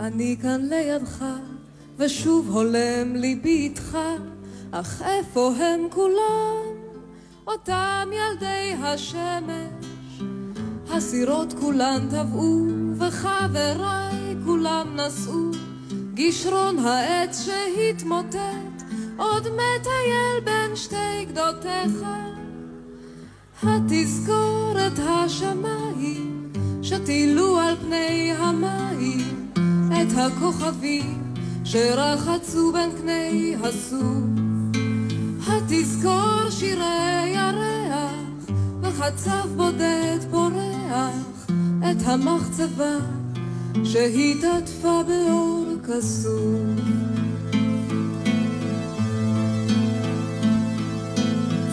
אני כאן לידך, ושוב הולם ליבי איתך, אך איפה הם כולם? אותם ילדי השמש, הסירות כולן טבעו, וחבריי כולם נשאו, גישרון העץ שהתמוטט, עוד מטייל בין שתי גדותיך. התזכורת השמיים, שטילו על פני המים, את הכוכבים שרחצו בין קני הסוף. התזכור שירי ירח, וחצב בודד פורח, את המחצבה שהתעטפה באור כסוף.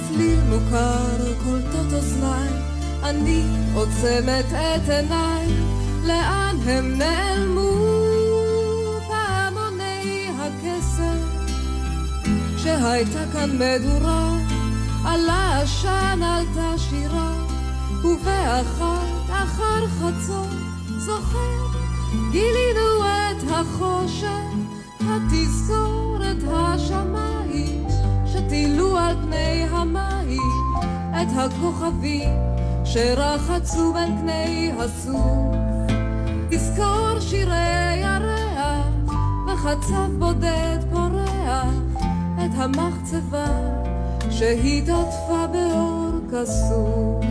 צליל מוכר קולטות אוזניי, אני עוצמת את עיניי, לאן הם נעלמו? פעמוני הקסם, שהייתה כאן מדורה, על העשן עלתה שירה, ובאחת אחר חצות זוכר, גילינו את החושך, התזכורת השמיים, שטילו על פני המים את הכוכבים שרחצו בין קני הסוף. תזכור שירי ירח, וחצב בודד פורח, את המחצבה שהתעטפה באור כסוף.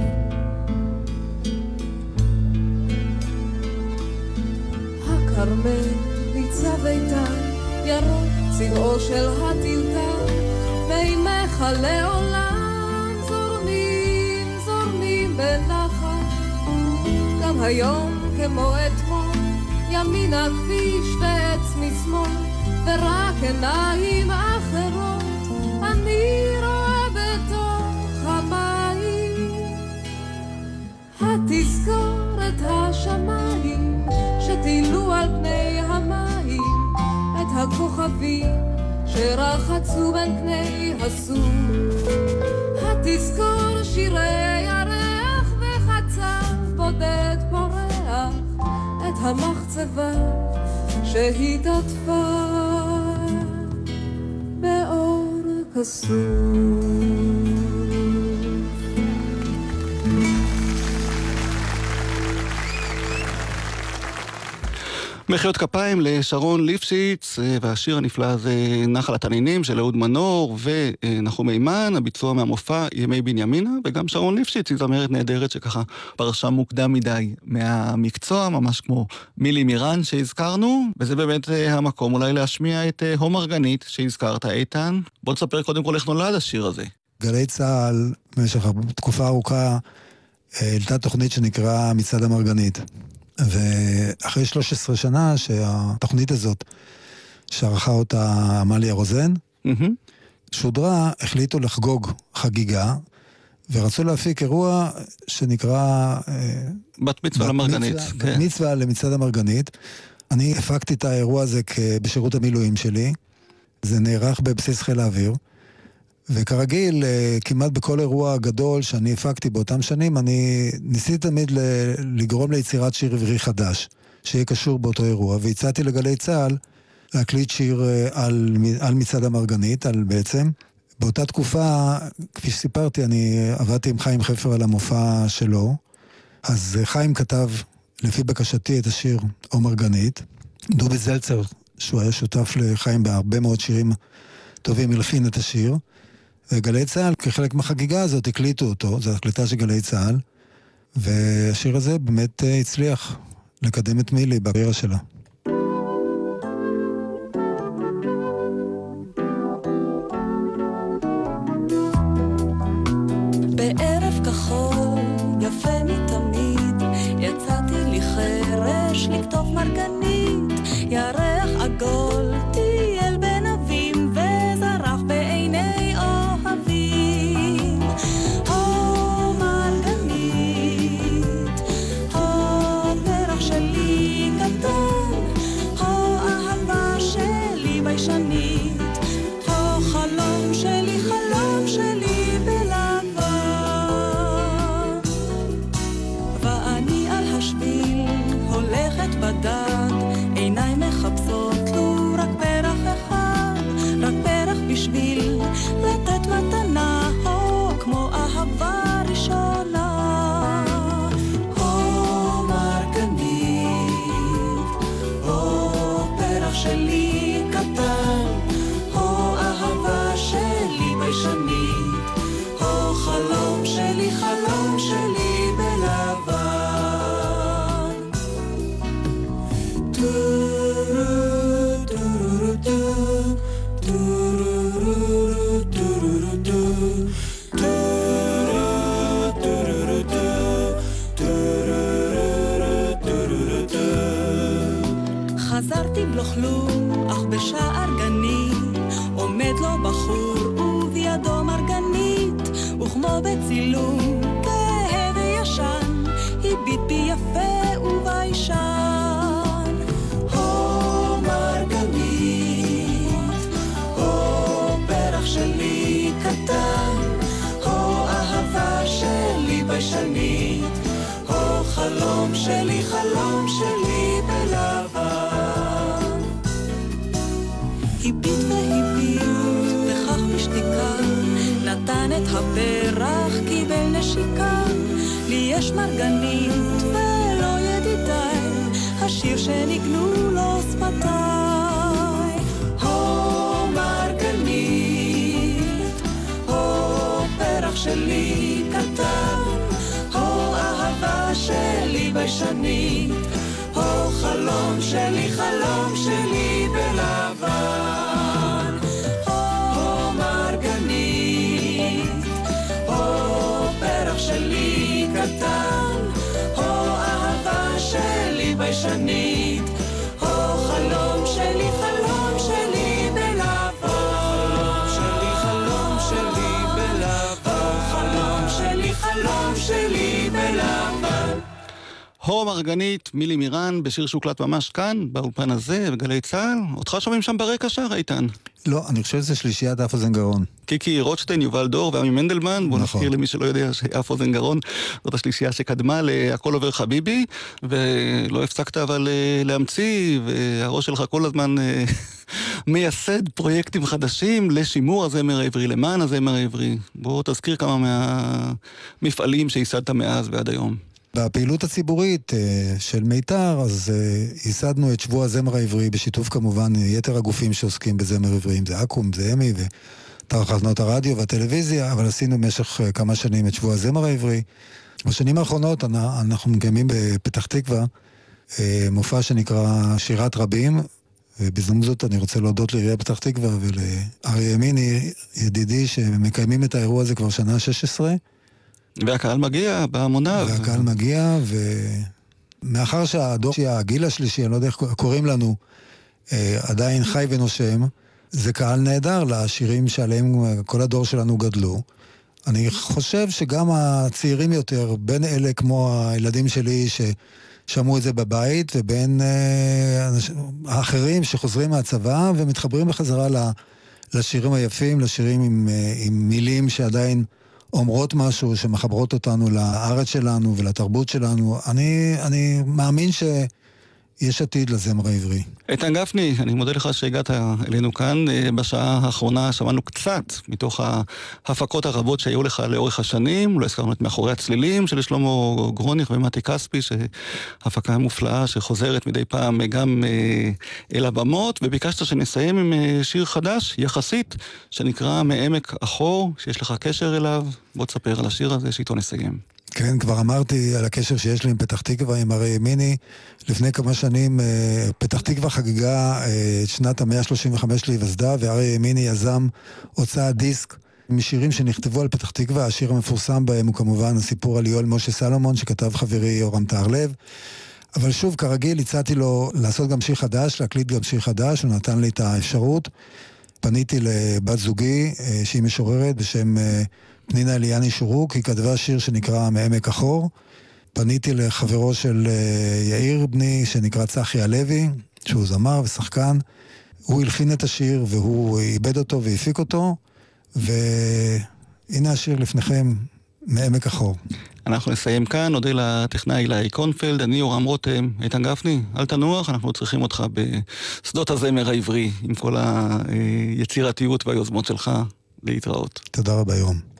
הכרמל ניצב איתן, ירוק צבעו של הטיוטה, מימיך לעולם זורמים, זורמים בנחת. גם היום כמו אתמול, ימינה כביש ועץ משמאל, ורק עיניים אחרות אני רואה בתוך המים. התזכורת השמיים שטילו על פני המים את הכוכבים שרחצו בין פני הסוף. התזכור שירי ירח וחצב בודד את המחצבה שהתעטפה באור כסוף. מחיאות כפיים לשרון ליפשיץ, אה, והשיר הנפלא הזה, נחל התנינים של אהוד מנור ונחום מימן, הביצוע מהמופע ימי בנימינה, וגם שרון ליפשיץ היא זמרת נהדרת שככה פרשה מוקדם מדי מהמקצוע, ממש כמו מילי מירן שהזכרנו, וזה באמת אה, המקום אולי להשמיע את אה, הום ארגנית שהזכרת, איתן. בוא תספר קודם כל איך נולד השיר הזה. גלי צה"ל במשך תקופה ארוכה העלתה תוכנית שנקרא מצעד המרגנית. ואחרי 13 שנה שהתוכנית הזאת, שערכה אותה עמליה רוזן, שודרה, החליטו לחגוג חגיגה, ורצו להפיק אירוע שנקרא... אה, בת מצווה למרגנית. כן. בת מצווה למצעד המרגנית. אני הפקתי את האירוע הזה בשירות המילואים שלי. זה נערך בבסיס חיל האוויר. וכרגיל, אה, כמעט בכל אירוע גדול שאני הפקתי באותם שנים, אני ניסיתי תמיד לגרום ליצירת שיר עברי חדש, שיהיה קשור באותו אירוע, והצעתי לגלי צה"ל להקליט שיר אה, על, על מצעד המרגנית, על בעצם. באותה תקופה, כפי שסיפרתי, אני עבדתי עם חיים חפר על המופע שלו, אז אה, חיים כתב, לפי בקשתי, את השיר "או מרגנית". דובי זלצר, שהוא היה שותף לחיים בהרבה מאוד שירים טובים, הלחין את השיר. וגלי צה"ל, כחלק מהחגיגה הזאת, הקליטו אותו, זו הקלטה של גלי צה"ל, והשיר הזה באמת אה, הצליח לקדם את מילי בקריירה שלה. לכתוב מרגנית, ירח עגול, בדד, עיניי מחפשות ביישנית, הו חלום שלי, חלום שלי בלבן. הו מרגנית, מילי מירן, בשיר שהוקלט ממש כאן, באולפן הזה, בגלי צה"ל. אותך שומעים שם ברקע שר, איתן. לא, אני חושב שזה שלישיית אף אוזן גרון. קיקי רוטשטיין, יובל דור ועמי מנדלמן. בואו נכון. נזכיר למי שלא יודע שאף אוזן גרון זאת השלישייה שקדמה ל"הכל עובר חביבי", ולא הפסקת אבל אה, להמציא, והראש שלך כל הזמן אה, מייסד פרויקטים חדשים לשימור הזמר העברי, למען הזמר העברי. בוא תזכיר כמה מהמפעלים שייסדת מאז ועד היום. בפעילות הציבורית אה, של מיתר, אז אה, ייסדנו את שבוע הזמר העברי, בשיתוף כמובן יתר הגופים שעוסקים בזמר עברי, אם זה אקו"ם, זה אמי ותחנות הרדיו והטלוויזיה, אבל עשינו במשך אה, כמה שנים את שבוע הזמר העברי. בשנים האחרונות אנ- אנחנו מקיימים בפתח תקווה מופע שנקרא שירת רבים, ובהזדמנות זאת אני רוצה להודות לעיריית פתח תקווה ולאריה ימיני, ידידי, שמקיימים את האירוע הזה כבר שנה 16. והקהל מגיע בהמוניו. והקהל מגיע, ומאחר שהדור, הגיל השלישי, אני לא יודע איך קוראים לנו, אה, עדיין חי ונושם, זה קהל נהדר לשירים שעליהם כל הדור שלנו גדלו. אני חושב שגם הצעירים יותר, בין אלה כמו הילדים שלי ששמעו את זה בבית, ובין אה, האחרים שחוזרים מהצבא ומתחברים בחזרה לשירים היפים, לשירים עם, אה, עם מילים שעדיין אומרות משהו, שמחברות אותנו לארץ שלנו ולתרבות שלנו. אני, אני מאמין שיש עתיד לזמר העברי. איתן גפני, אני מודה לך שהגעת אלינו כאן. אה, בשעה האחרונה שמענו קצת מתוך ההפקות הרבות שהיו לך לאורך השנים. לא הזכרנו את מאחורי הצלילים של שלמה גרוניך ומתי כספי, שהפקה מופלאה שחוזרת מדי פעם גם אה, אל הבמות, וביקשת שנסיים עם אה, שיר חדש, יחסית, שנקרא מעמק החור, שיש לך קשר אליו. בוא תספר על השיר הזה, שאיתו נסיים. כן, כבר אמרתי על הקשר שיש לי עם פתח תקווה, עם אריה ימיני. לפני כמה שנים אה, פתח תקווה חגגה אה, את שנת המאה ה-35 להיווסדה, ואריה ימיני יזם הוצאת דיסק משירים שנכתבו על פתח תקווה. השיר המפורסם בהם הוא כמובן הסיפור על יואל משה סלומון, שכתב חברי יורם טהרלב. אבל שוב, כרגיל, הצעתי לו לעשות גם שיר חדש, להקליט גם שיר חדש, הוא נתן לי את האפשרות. פניתי לבת זוגי, אה, שהיא משוררת בשם פנינה אליאני שורוק, היא כתבה שיר שנקרא מעמק החור. פניתי לחברו של אה, יאיר בני, שנקרא צחי הלוי, שהוא זמר ושחקן. הוא הלחין את השיר והוא איבד אותו והפיק אותו, והנה השיר לפניכם, מעמק החור. אנחנו נסיים כאן, נודה לטכנאי אילי קונפלד, אני יורם רותם, איתן גפני, אל תנוח, אנחנו צריכים אותך בשדות הזמר העברי, עם כל היצירתיות והיוזמות שלך, להתראות. תודה רבה, יורם.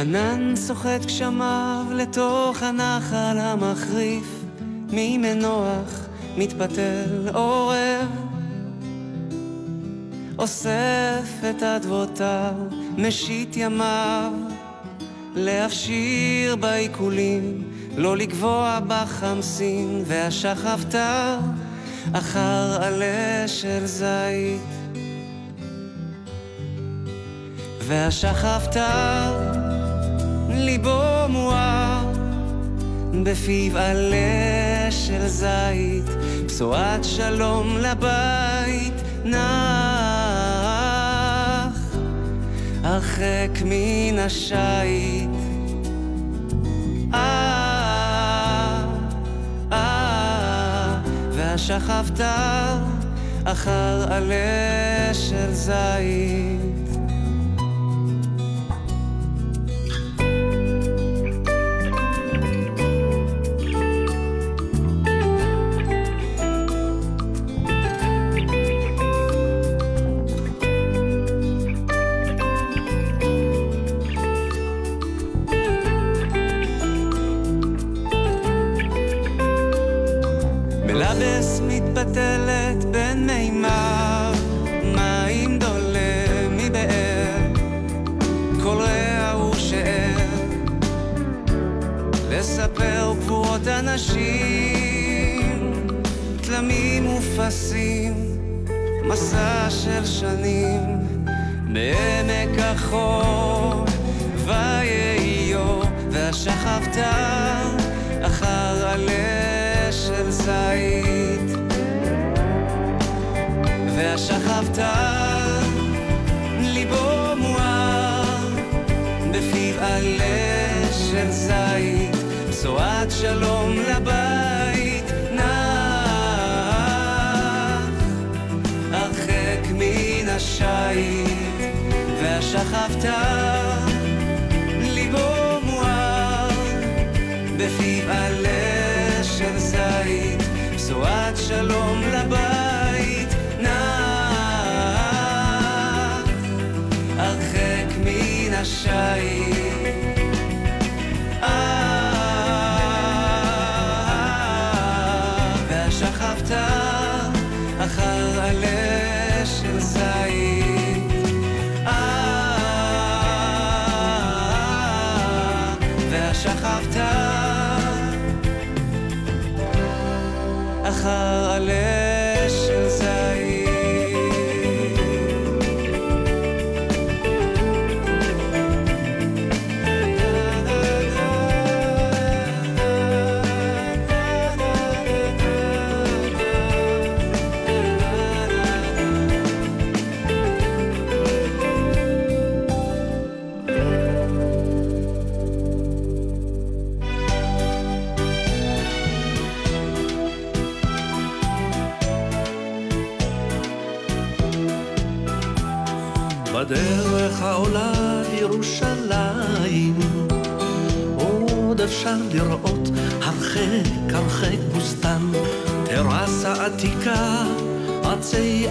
ענן סוחט גשמיו לתוך הנחל המחריף, ממנוח מתפתל עורב. אוסף את אדוותיו, משית ימיו, להפשיר בעיקולים, לא לגבוה בחמסין, והשחפתיו אחר עלה של זית. והשחפתיו ליבו מואר, בפיו עלה של זית, בשורת שלום לבית נח, הרחק מן השיט. אה, אה, אחר עלה של זית. מתבטלת בין מימיו, מים דולה מבאר, כל רע הוא שאר, לספר גבורות אנשים, תלמים ופסים, מסע של שנים, בעמק החור, ויהיו, והשכבת אחר עלה של זית. והשכבת ליבו מואר, בפיו עלה של זית, בשורת שלום לבית נח, הרחק מן השיט, והשכבת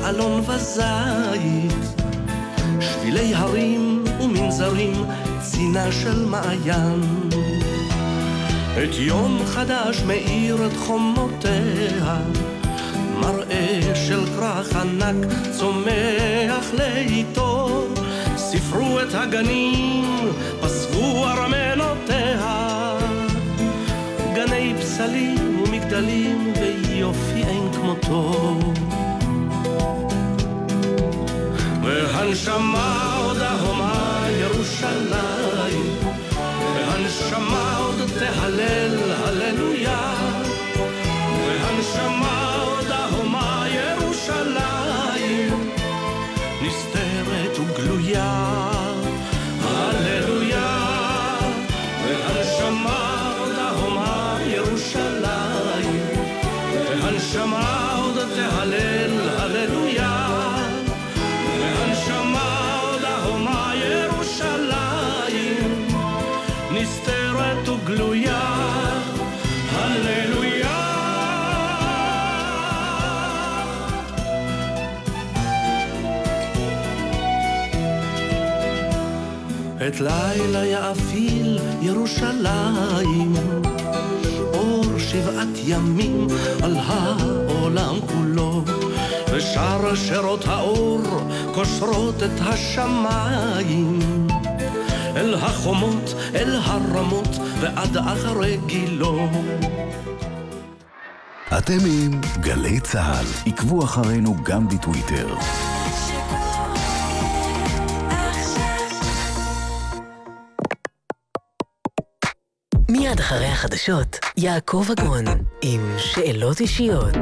אלון וזית. שבילי הרים ומנזרים צינה של מעיין. את יום חדש מאיר את חומותיה מראה של כרך ענק צומח לאיתו. ספרו את הגנים, פסקו ארמנותיה. גני פסלים ומגדלים ויופי אין כמותו והנשמה עוד ההומה ירושלים. והנשמה עוד תהלל הללויה. והנשמה את לילה יאפיל ירושלים אור שבעת ימים על העולם כולו ושאר שירות האור קושרות את השמיים אל החומות, אל הרמות ועד אחרי גילו אתם עם גלי צה"ל. עקבו אחרינו גם בטוויטר. מיד אחרי החדשות, יעקב אגון עם שאלות אישיות.